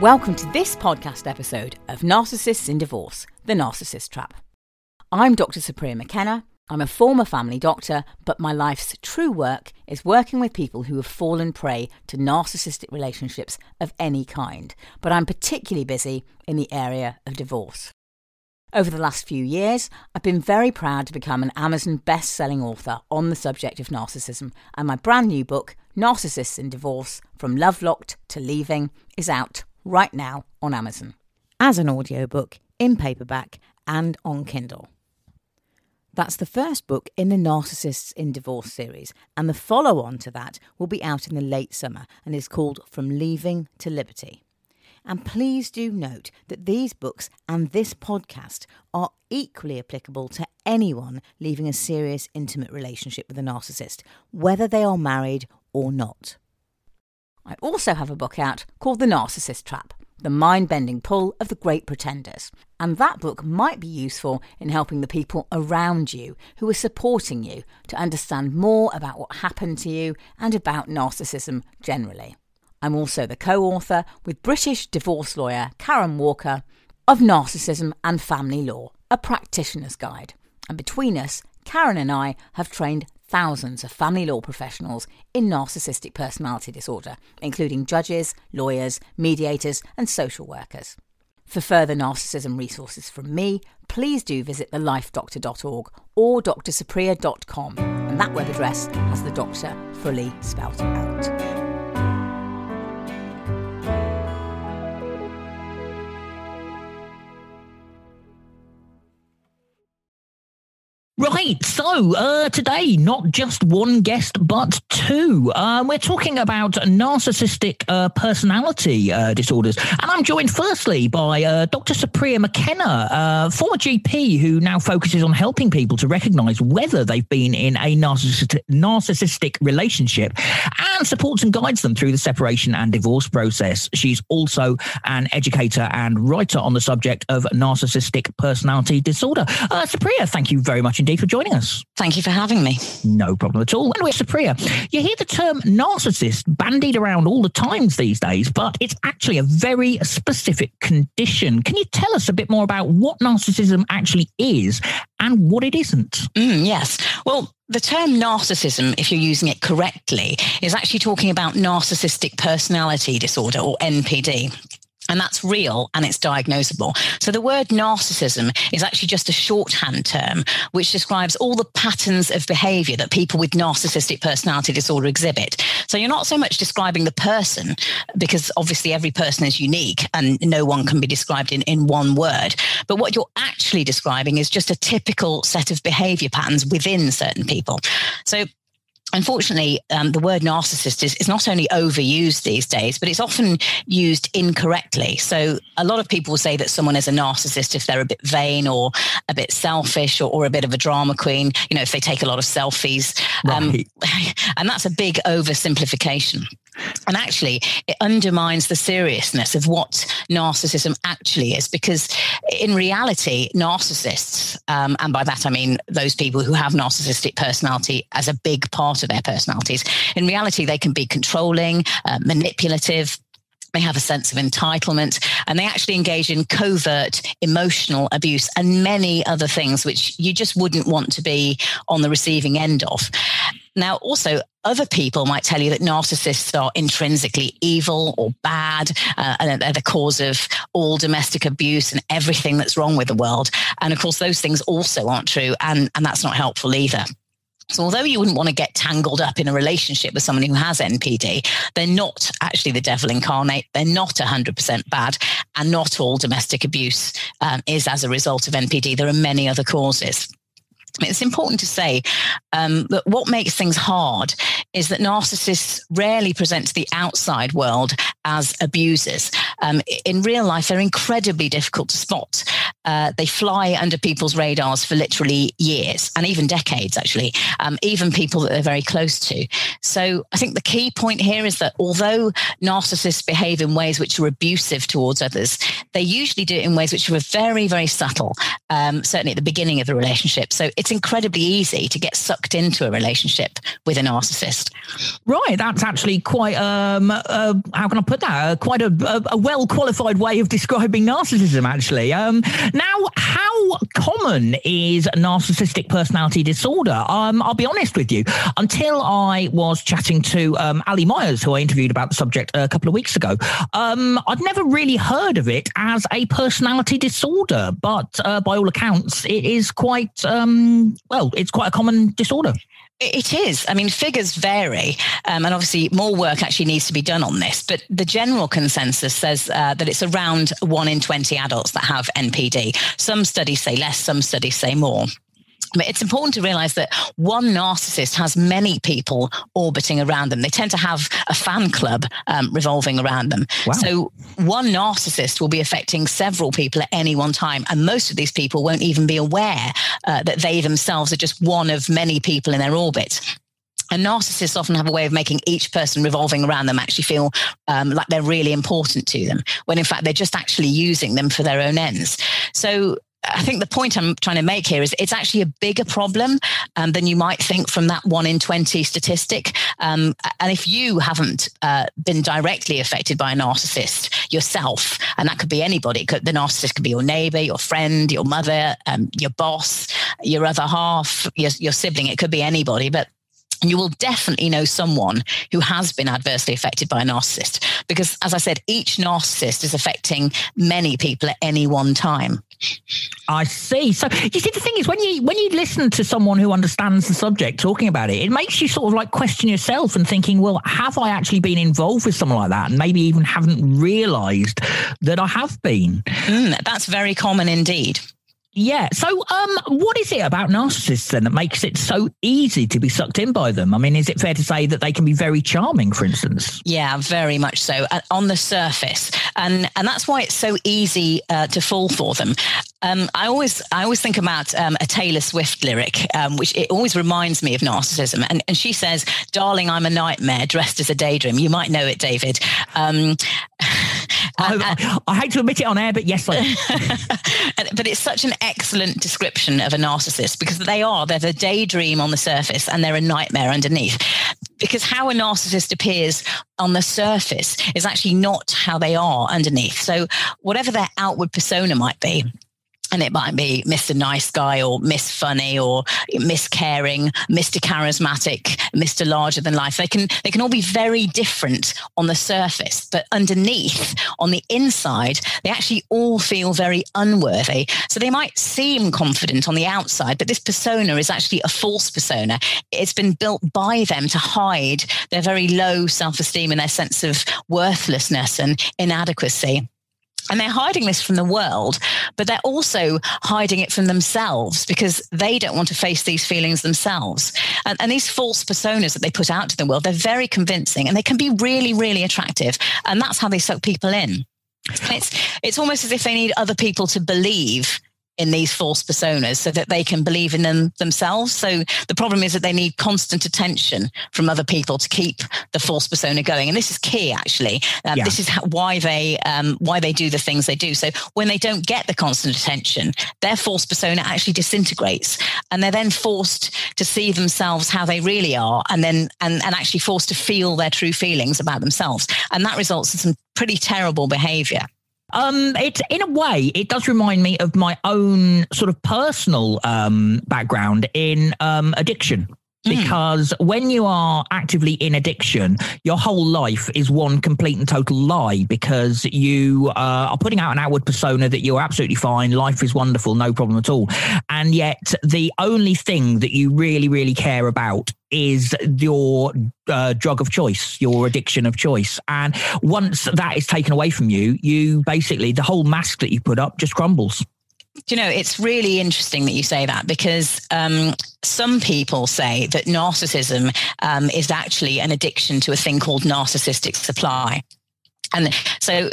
Welcome to this podcast episode of Narcissists in Divorce The Narcissist Trap. I'm Dr. Supriya McKenna. I'm a former family doctor, but my life's true work is working with people who have fallen prey to narcissistic relationships of any kind. But I'm particularly busy in the area of divorce. Over the last few years, I've been very proud to become an Amazon best selling author on the subject of narcissism, and my brand new book, Narcissists in Divorce From Love Locked to Leaving, is out right now on Amazon as an audiobook, in paperback, and on Kindle. That's the first book in the Narcissists in Divorce series, and the follow on to that will be out in the late summer and is called From Leaving to Liberty. And please do note that these books and this podcast are equally applicable to anyone leaving a serious intimate relationship with a narcissist, whether they are married or not. I also have a book out called The Narcissist Trap The Mind Bending Pull of the Great Pretenders. And that book might be useful in helping the people around you who are supporting you to understand more about what happened to you and about narcissism generally. I'm also the co author with British divorce lawyer Karen Walker of Narcissism and Family Law, a practitioner's guide. And between us, Karen and I have trained thousands of family law professionals in narcissistic personality disorder, including judges, lawyers, mediators, and social workers. For further narcissism resources from me, please do visit thelifedoctor.org or drsupriya.com, and that web address has the doctor fully spelt out. Right, so uh, today, not just one guest, but two. Uh, we're talking about narcissistic uh, personality uh, disorders. And I'm joined firstly by uh, Dr. Supriya McKenna, former GP who now focuses on helping people to recognize whether they've been in a narcissistic, narcissistic relationship and supports and guides them through the separation and divorce process. She's also an educator and writer on the subject of narcissistic personality disorder. Supriya, thank you very much indeed for joining us. Thank you for having me. No problem at all. And anyway, Supriya, you hear the term narcissist bandied around all the times these days, but it's actually a very specific condition. Can you tell us a bit more about what narcissism actually is and what it isn't? Mm, yes. Well, the term narcissism, if you're using it correctly, is actually talking about narcissistic personality disorder or NPD. And that's real and it's diagnosable. So the word narcissism is actually just a shorthand term which describes all the patterns of behavior that people with narcissistic personality disorder exhibit. So you're not so much describing the person because obviously every person is unique and no one can be described in, in one word. But what you're actually describing is just a typical set of behavior patterns within certain people. So unfortunately, um, the word narcissist is, is not only overused these days, but it's often used incorrectly. So a lot of people say that someone is a narcissist if they're a bit vain or a bit selfish or, or a bit of a drama queen, you know, if they take a lot of selfies. Um, right. Um, and that's a big oversimplification. And actually, it undermines the seriousness of what narcissism actually is, because in reality, narcissists, um, and by that I mean those people who have narcissistic personality as a big part of their personalities, in reality, they can be controlling, uh, manipulative, they have a sense of entitlement and they actually engage in covert emotional abuse and many other things which you just wouldn't want to be on the receiving end of. Now, also, other people might tell you that narcissists are intrinsically evil or bad, uh, and they're the cause of all domestic abuse and everything that's wrong with the world. And of course, those things also aren't true, and, and that's not helpful either. So, although you wouldn't want to get tangled up in a relationship with someone who has NPD, they're not actually the devil incarnate. They're not 100% bad. And not all domestic abuse um, is as a result of NPD. There are many other causes. It's important to say um, that what makes things hard is that narcissists rarely present to the outside world as abusers. Um, in real life, they're incredibly difficult to spot. Uh, they fly under people's radars for literally years and even decades, actually, um, even people that they're very close to. So I think the key point here is that although narcissists behave in ways which are abusive towards others, they usually do it in ways which are very, very subtle, um, certainly at the beginning of the relationship. So it's it's incredibly easy to get sucked into a relationship with a narcissist. Right, that's actually quite um, uh, how can I put that? Uh, quite a, a, a, well qualified way of describing narcissism. Actually, um, now how common is narcissistic personality disorder? Um, I'll be honest with you. Until I was chatting to um, Ali Myers, who I interviewed about the subject a couple of weeks ago, um, I'd never really heard of it as a personality disorder. But uh, by all accounts, it is quite um, well. It's quite a common disorder. It is. I mean, figures vary, um, and obviously more work actually needs to be done on this. But the general consensus says uh, that it's around one in 20 adults that have NPD. Some studies say less, some studies say more. It's important to realize that one narcissist has many people orbiting around them. They tend to have a fan club um, revolving around them. Wow. So one narcissist will be affecting several people at any one time. And most of these people won't even be aware uh, that they themselves are just one of many people in their orbit. And narcissists often have a way of making each person revolving around them actually feel um, like they're really important to them, when in fact they're just actually using them for their own ends. So I think the point I'm trying to make here is it's actually a bigger problem um, than you might think from that one in 20 statistic. Um, and if you haven't uh, been directly affected by a narcissist yourself, and that could be anybody, could, the narcissist could be your neighbor, your friend, your mother, um, your boss, your other half, your, your sibling, it could be anybody. But you will definitely know someone who has been adversely affected by a narcissist because as i said each narcissist is affecting many people at any one time I see. So you see, the thing is, when you when you listen to someone who understands the subject talking about it, it makes you sort of like question yourself and thinking, well, have I actually been involved with someone like that, and maybe even haven't realised that I have been? Mm, that's very common indeed. Yeah. So, um, what is it about narcissists then that makes it so easy to be sucked in by them? I mean, is it fair to say that they can be very charming, for instance? Yeah, very much so uh, on the surface, and and that's why it's so easy uh, to fall for them. Um, I always I always think about um, a Taylor Swift lyric, um, which it always reminds me of narcissism, and and she says, "Darling, I'm a nightmare dressed as a daydream." You might know it, David. Um, I, I, hate to admit it on air, but yes, but it's such an excellent description of a narcissist because they are they're the daydream on the surface and they're a nightmare underneath. Because how a narcissist appears on the surface is actually not how they are underneath. So whatever their outward persona might be, and it might be Mr. Nice Guy or Miss Funny or Miss Caring, Mr. Charismatic, Mr. Larger than Life. They can they can all be very different on the surface, but underneath, on the inside, they actually all feel very unworthy. So they might seem confident on the outside, but this persona is actually a false persona. It's been built by them to hide their very low self-esteem and their sense of worthlessness and inadequacy. And they're hiding this from the world, but they're also hiding it from themselves because they don't want to face these feelings themselves. And, and, these false personas that they put out to the world, they're very convincing and they can be really, really attractive. And that's how they suck people in. it's it's almost as if they need other people to believe in these false personas so that they can believe in them themselves. So the problem is that they need constant attention from other people to keep the false persona going. And this is key, actually. Um, yeah. This is how, why they um, why they do the things they do. So when they don't get the constant attention, their false persona actually disintegrates, and they're then forced to see themselves how they really are, and then and and actually forced to feel their true feelings about themselves, and that results in some pretty terrible behavior. Um, it's in a way, it does remind me of my own sort of personal um, background in um, addiction. Hmm. Because mm. when you are actively in addiction, your whole life is one complete and total lie because you uh, are putting out an outward persona that you're absolutely fine, life is wonderful, no problem at all. And yet, the only thing that you really, really care about is your uh, drug of choice, your addiction of choice. And once that is taken away from you, you basically, the whole mask that you put up just crumbles. Do you know, it's really interesting that you say that because um, some people say that narcissism um, is actually an addiction to a thing called narcissistic supply. And so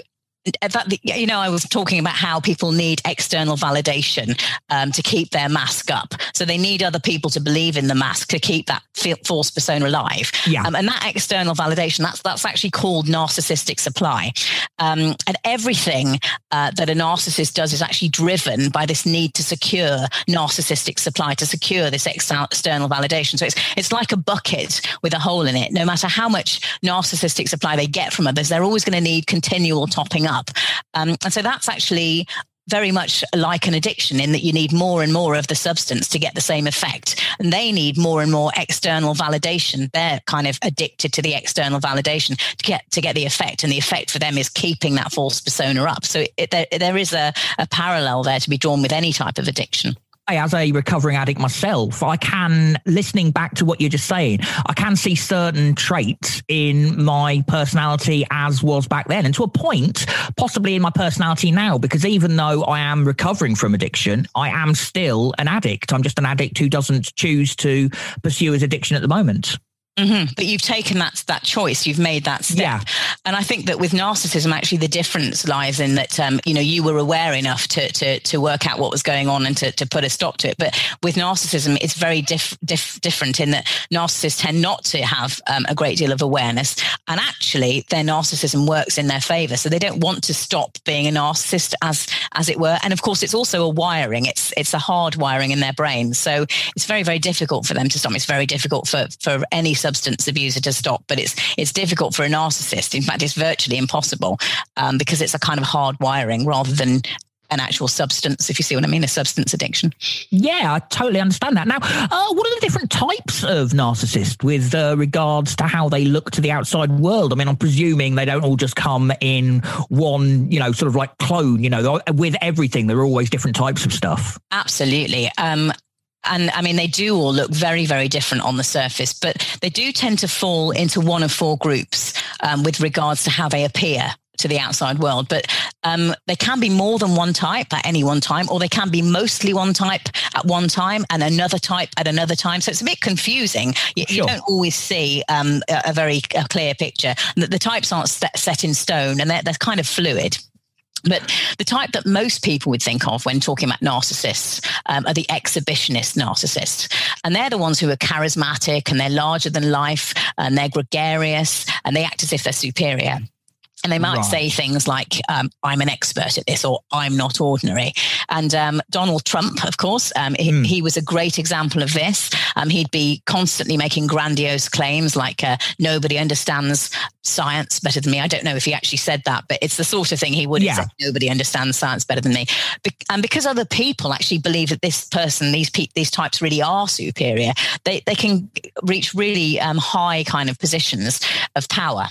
that you know i was talking about how people need external validation um, to keep their mask up. So they need other people to believe in the mask to keep that false persona alive. Yeah. Um, and that external validation that's that's actually called narcissistic supply. Um, and everything uh, that a narcissist does is actually driven by this need to secure narcissistic supply to secure this external validation. So it's it's like a bucket with a hole in it. No matter how much narcissistic supply they get from others they're always going to need continual topping up up. Um, and so that's actually very much like an addiction in that you need more and more of the substance to get the same effect. And they need more and more external validation. They're kind of addicted to the external validation to get to get the effect. And the effect for them is keeping that false persona up. So it, there, there is a, a parallel there to be drawn with any type of addiction as a recovering addict myself, I can, listening back to what you're just saying, I can see certain traits in my personality as was back then, and to a point, possibly in my personality now, because even though I am recovering from addiction, I am still an addict. I'm just an addict who doesn't choose to pursue his addiction at the moment. Mm-hmm. But you've taken that that choice. You've made that step. Yeah. And I think that with narcissism, actually, the difference lies in that um, you know you were aware enough to to to work out what was going on and to to put a stop to it. But with narcissism, it's very diff, diff, different in that narcissists tend not to have um, a great deal of awareness, and actually, their narcissism works in their favor. So they don't want to stop being a narcissist, as as it were. And of course, it's also a wiring. It's it's a hard wiring in their brain. So it's very very difficult for them to stop. It's very difficult for for any substance abuser to stop, but it's it's difficult for a narcissist. In fact, it's virtually impossible um, because it's a kind of hard wiring rather than an actual substance, if you see what I mean, a substance addiction. Yeah, I totally understand that. Now, uh, what are the different types of narcissist with uh, regards to how they look to the outside world? I mean, I'm presuming they don't all just come in one, you know, sort of like clone, you know, with everything. There are always different types of stuff. Absolutely. Um, and I mean, they do all look very, very different on the surface, but they do tend to fall into one of four groups um, with regards to how they appear to the outside world. But um, they can be more than one type at any one time, or they can be mostly one type at one time and another type at another time. So it's a bit confusing. You, sure. you don't always see um, a, a, very a clear picture. The, the types aren't set in stone and they're, they're kind of fluid. But the type that most people would think of when talking about narcissists um, are the exhibitionist narcissists. And they're the ones who are charismatic and they're larger than life and they're gregarious and they act as if they're superior. And they might right. say things like, um, I'm an expert at this or I'm not ordinary. And um, Donald Trump, of course, um, he, mm. he, was a great example of this. Um, he'd be constantly making grandiose claims like, uh, nobody understands science better than me. I don't know if he actually said that, but it's the sort of thing he would yeah. say, nobody understands science better than me. Be- and because other people actually believe that this person, these pe- these types really are superior, they, they can reach really um, high kind of positions of power.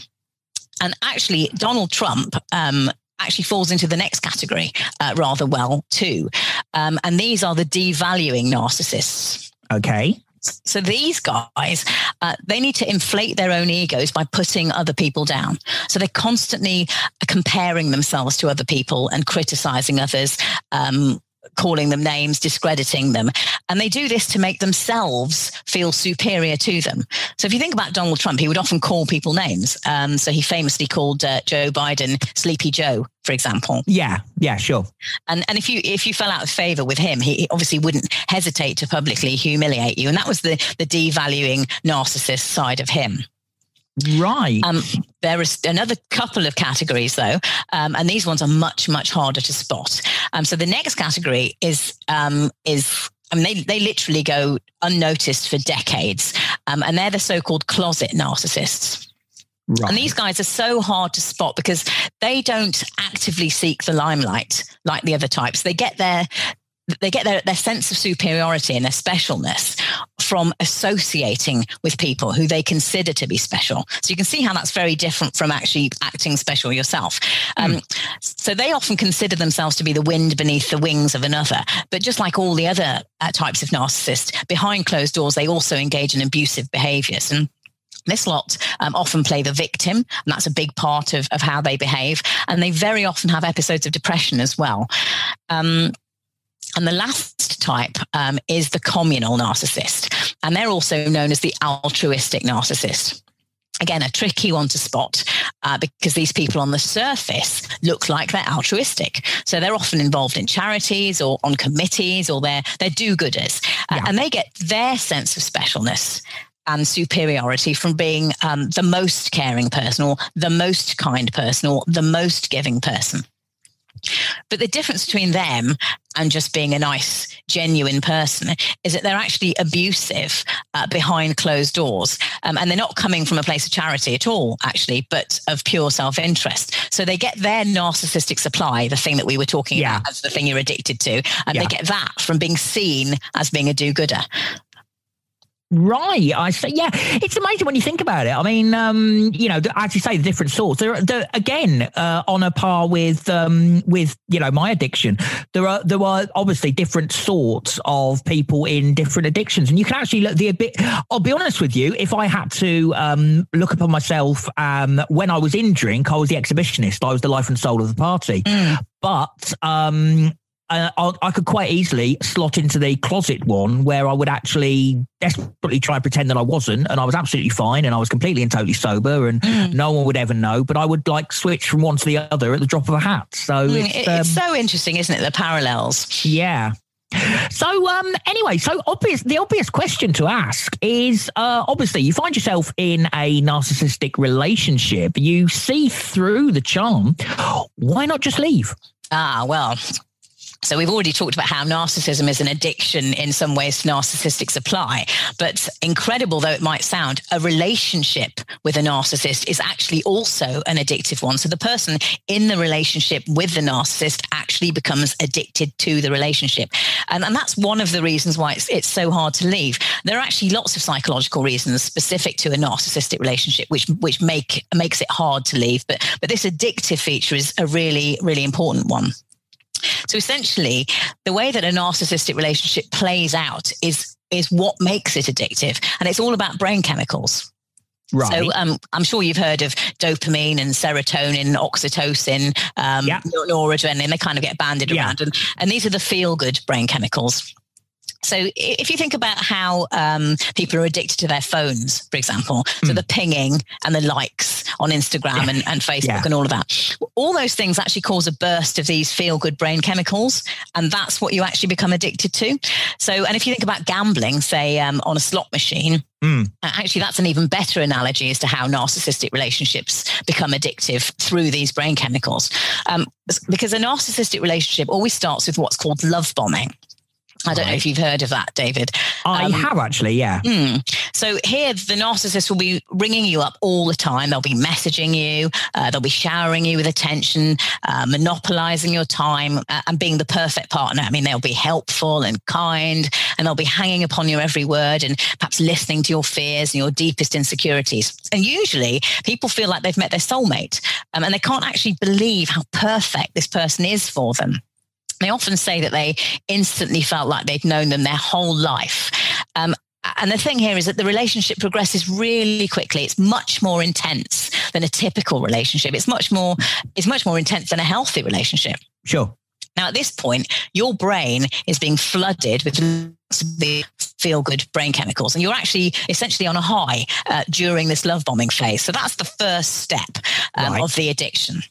And actually, Donald Trump um, actually falls into the next category uh, rather well too. Um, and these are the devaluing narcissists. Okay. So these guys, uh, they need to inflate their own egos by putting other people down. So they're constantly comparing themselves to other people and criticizing others. Um, calling them names, discrediting them. And they do this to make themselves feel superior to them. So if you think about Donald Trump, he would often call people names. Um, so he famously called uh, Joe Biden Sleepy Joe, for example. Yeah, yeah, sure. And and if you if you fell out of favor with him, he obviously wouldn't hesitate to publicly humiliate you. And that was the the devaluing narcissist side of him. Right. Um, there is another couple of categories though, um, and these ones are much much harder to spot. Um, so the next category is um, is I mean, they, they literally go unnoticed for decades. Um, and they're the so called closet narcissists. Right. And these guys are so hard to spot because they don't actively seek the limelight like the other types. They get their they get their, their sense of superiority and their specialness from associating with people who they consider to be special. So you can see how that's very different from actually acting special yourself. Um, mm. So they often consider themselves to be the wind beneath the wings of another. But just like all the other uh, types of narcissists, behind closed doors, they also engage in abusive behaviors. And this lot um, often play the victim, and that's a big part of, of how they behave. And they very often have episodes of depression as well. Um, and the last type um, is the communal narcissist. And they're also known as the altruistic narcissist. again, a tricky one to spot uh, because these people on the surface look like they're altruistic. So they're often involved in charities or on committees or they're, they're do gooders. Uh, yeah. And they get their sense of specialness and superiority from being um, the most caring person or the most kind person or the most giving person. But the difference between them and just being a nice, genuine person is that they're actually abusive uh, behind closed doors. Um, and they're not coming from a place of charity at all, actually, but of pure self interest. So they get their narcissistic supply, the thing that we were talking yeah. about as the thing you're addicted to, and yeah. they get that from being seen as being a do gooder. Right, I say, yeah. It's amazing when you think about it. I mean, um, you know, as you say, the different sorts. They're again uh, on a par with um, with you know my addiction. There are there are obviously different sorts of people in different addictions, and you can actually look the a bit. I'll be honest with you. If I had to um, look upon myself um, when I was in drink, I was the exhibitionist. I was the life and soul of the party. Mm. But um, I, I, could quite easily slot into the closet one where I would actually desperately try and pretend that I wasn't, and I was absolutely fine, and I was completely and totally sober, and mm. no one would ever know. But I would like switch from one to the other at the drop of a hat. So mm, it's, um, it's so interesting, isn't it? The parallels. Yeah. So um, anyway, so obvious the obvious question to ask is uh, obviously you find yourself in a narcissistic relationship, you see through the charm. Why not just leave? Ah, well, so we've already talked about how narcissism is an addiction in some ways to narcissistic supply. But incredible though it might sound, a relationship with a narcissist is actually also an addictive one. So the person in the relationship with the narcissist actually becomes addicted to the relationship. And, and that's one of the reasons why it's, it's so hard to leave. There are actually lots of psychological reasons specific to a narcissistic relationship, which, which make, makes it hard to leave. But, but this addictive feature is a really, really important one. So essentially, the way that a narcissistic relationship plays out is is what makes it addictive, and it's all about brain chemicals. Right. So um, I'm sure you've heard of dopamine and serotonin, oxytocin, um, yeah. noradrenaline. They kind of get banded yeah. around, and and these are the feel good brain chemicals. So if you think about how um, people are addicted to their phones, for example, mm. so hmm. the pinging and the likes on Instagram and, and Facebook yeah. and all of that, all those things actually cause a burst of these feel good brain chemicals. And that's what you actually become addicted to. So, and if you think about gambling, say um, on a slot machine, Mm. Actually, that's an even better analogy as to how narcissistic relationships become addictive through these brain chemicals. Um, because a narcissistic relationship always starts with what's called love bombing. I don't right. know if you've heard of that, David. I um, have actually, yeah. Hmm. So here, the narcissist will be ringing you up all the time. They'll be messaging you. Uh, they'll be showering you with attention, uh, monopolizing your time, uh, and being the perfect partner. I mean, they'll be helpful and kind, and they'll be hanging upon your every word, and perhaps listening to your fears and your deepest insecurities. And usually, people feel like they've met their soulmate, um, and they can't actually believe how perfect this person is for them. They often say that they instantly felt like they'd known them their whole life. Um, and the thing here is that the relationship progresses really quickly. It's much more intense than a typical relationship. It's much more, it's much more intense than a healthy relationship. Sure. Now, at this point, your brain is being flooded with the feel good brain chemicals, and you're actually essentially on a high uh, during this love bombing phase. So that's the first step um, right. of the addiction.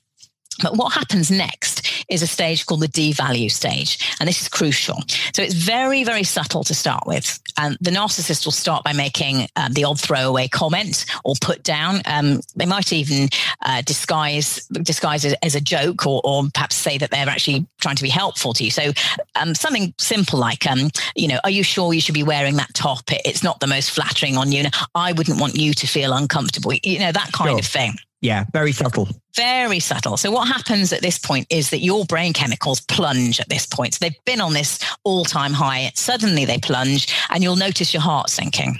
But what happens next is a stage called the devalue stage. And this is crucial. So it's very, very subtle to start with. And the narcissist will start by making um, the odd throwaway comment or put down. Um, they might even uh, disguise disguise it as a joke or, or, perhaps say that they're actually trying to be helpful to you. So um, something simple like, um, you know, are you sure you should be wearing that top? It, it's not the most flattering on you. I wouldn't want you to feel uncomfortable. You know, that kind sure. of thing. Yeah, very subtle. Very subtle. So, what happens at this point is that your brain chemicals plunge at this point. So, they've been on this all time high. Suddenly, they plunge, and you'll notice your heart sinking.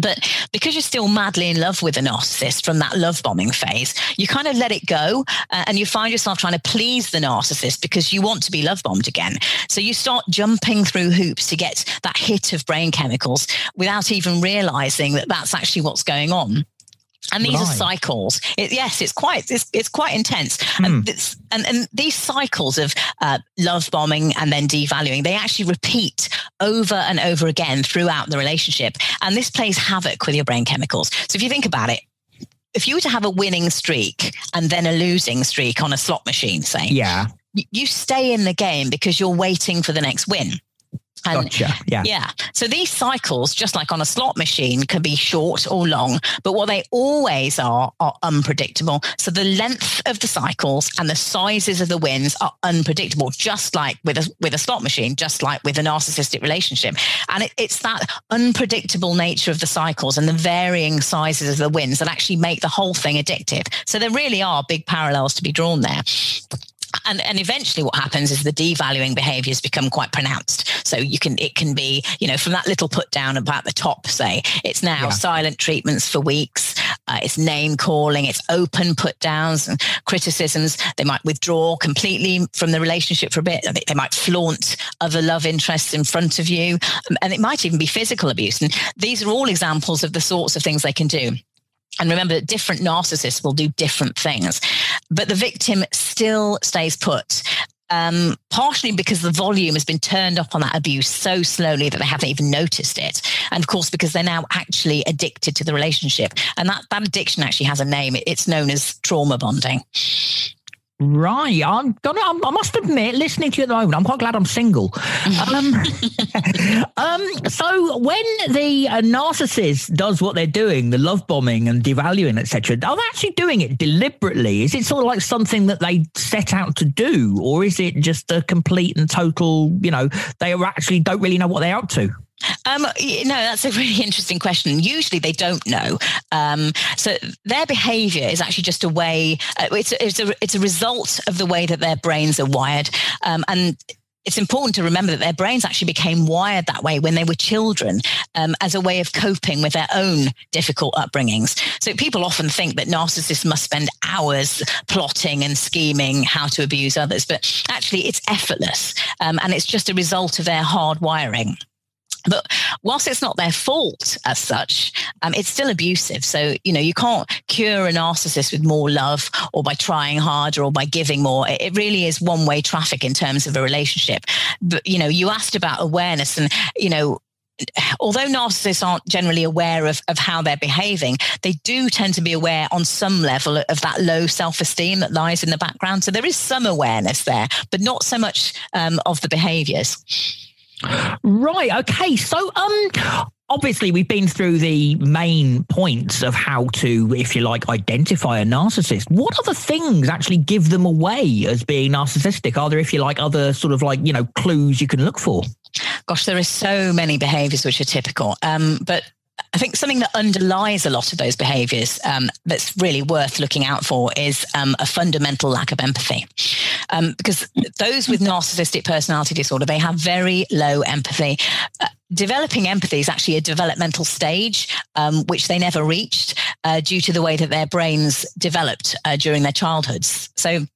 But because you're still madly in love with a narcissist from that love bombing phase, you kind of let it go uh, and you find yourself trying to please the narcissist because you want to be love bombed again. So you start jumping through hoops to get that hit of brain chemicals without even realizing that that's actually what's going on and these right. are cycles. It, yes, it's quite it's, it's quite intense, mm. and, and and these cycles of uh, love bombing and then devaluing they actually repeat over and over again throughout the relationship, and this plays havoc with your brain chemicals. So if you think about it, if you were to have a winning streak and then a losing streak on a slot machine, say, yeah, you stay in the game because you're waiting for the next win. And gotcha. Yeah. Yeah. So these cycles, just like on a slot machine, can be short or long, but what they always are are unpredictable. So the length of the cycles and the sizes of the wins are unpredictable, just like with a with a slot machine, just like with a narcissistic relationship. And it, it's that unpredictable nature of the cycles and the varying sizes of the wins that actually make the whole thing addictive. So there really are big parallels to be drawn there and, and eventually what happens is the devaluing behaviors become quite pronounced so you can it can be you know from that little put down about the top say it's now yeah. silent treatments for weeks uh, it's name calling it's open put downs and criticisms. They might withdraw completely from the relationship for a bit. They, might flaunt other love interests in front of you um, and it might even be physical abuse. And these are all examples of the sorts of things they can do. And remember, that different narcissists will do different things, but the victim still stays put. Um, partially because the volume has been turned up on that abuse so slowly that they haven't even noticed it. And of course, because they're now actually addicted to the relationship. And that, that addiction actually has a name. It's known as trauma bonding. Right, I'm gonna. I must admit, listening to you at the moment, I'm quite glad I'm single. um, um, so when the uh, narcissist does what they're doing, the love bombing and devaluing, etc., are they actually doing it deliberately? Is it sort of like something that they set out to do, or is it just a complete and total? You know, they actually don't really know what they're up to. Um, no, that's a really interesting question. Usually they don't know. Um, so their behavior is actually just a way, uh, it's, it's, a, it's a result of the way that their brains are wired. Um, and it's important to remember that their brains actually became wired that way when they were children um, as a way of coping with their own difficult upbringings. So people often think that narcissists must spend hours plotting and scheming how to abuse others, but actually it's effortless um, and it's just a result of their hard wiring. But whilst it's not their fault as such, um, it's still abusive. So, you know, you can't cure a narcissist with more love or by trying harder or by giving more. It really is one way traffic in terms of a relationship. But, you know, you asked about awareness and, you know, although narcissists aren't generally aware of, of how they're behaving, they do tend to be aware on some level of that low self esteem that lies in the background. So there is some awareness there, but not so much um, of the behaviors. Right. Okay. So, um, obviously we've been through the main points of how to if you like identify a narcissist what other things actually give them away as being narcissistic are there if you like other sort of like you know clues you can look for gosh there are so many behaviors which are typical um, but I think something that underlies a lot of those behaviors um, that's really worth looking out for is um, a fundamental lack of empathy. Um, because those with narcissistic personality disorder, they have very low empathy. Uh, developing empathy is actually a developmental stage um, which they never reached uh, due to the way that their brains developed uh, during their childhoods. So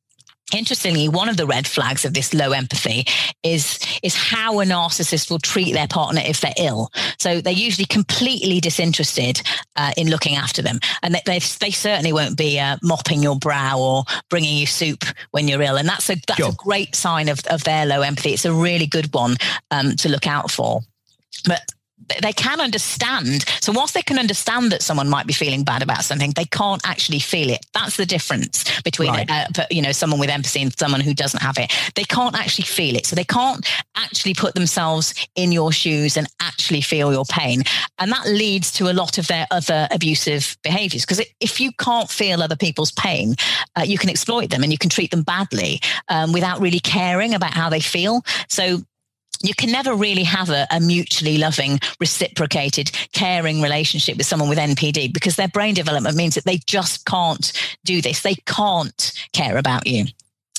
Interestingly, one of the red flags of this low empathy is, is how a narcissist will treat their partner if they're ill. So they're usually completely disinterested uh, in looking after them. And they, they, they certainly won't be uh, mopping your brow or bringing you soup when you're ill. And that's a, that's sure. a great sign of, of their low empathy. It's a really good one um, to look out for. But they can understand. So whilst they can understand that someone might be feeling bad about something, they can't actually feel it. That's the difference between right. uh, you know someone with empathy and someone who doesn't have it. They can't actually feel it, so they can't actually put themselves in your shoes and actually feel your pain, and that leads to a lot of their other abusive behaviors. Because if you can't feel other people's pain, uh, you can exploit them and you can treat them badly um, without really caring about how they feel. So you can never really have a, a, mutually loving, reciprocated, caring relationship with someone with NPD because their brain development means that they just can't do this. They can't care about you.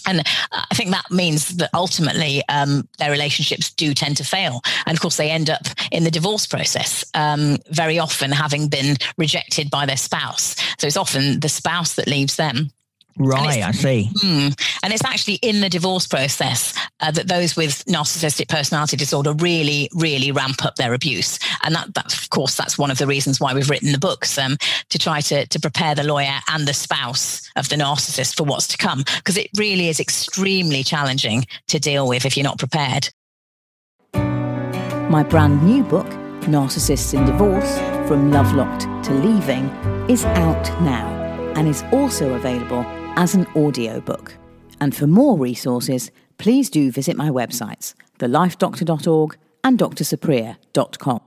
And I think that means that ultimately um, their relationships do tend to fail. And of course, they end up in the divorce process, um, very often having been rejected by their spouse. So it's often the spouse that leaves them. Right, I see. Mm, and it's actually in the divorce process uh, that those with narcissistic personality disorder really, really ramp up their abuse. And that, of course, that's one of the reasons why we've written the books um, to try to, to prepare the lawyer and the spouse of the narcissist for what's to come, because it really is extremely challenging to deal with if you're not prepared. My brand new book, Narcissists in Divorce From Love Locked to Leaving, is out now and is also available as an audiobook. And for more resources, please do visit my websites, thelifedoctor.org and drsupriya.com.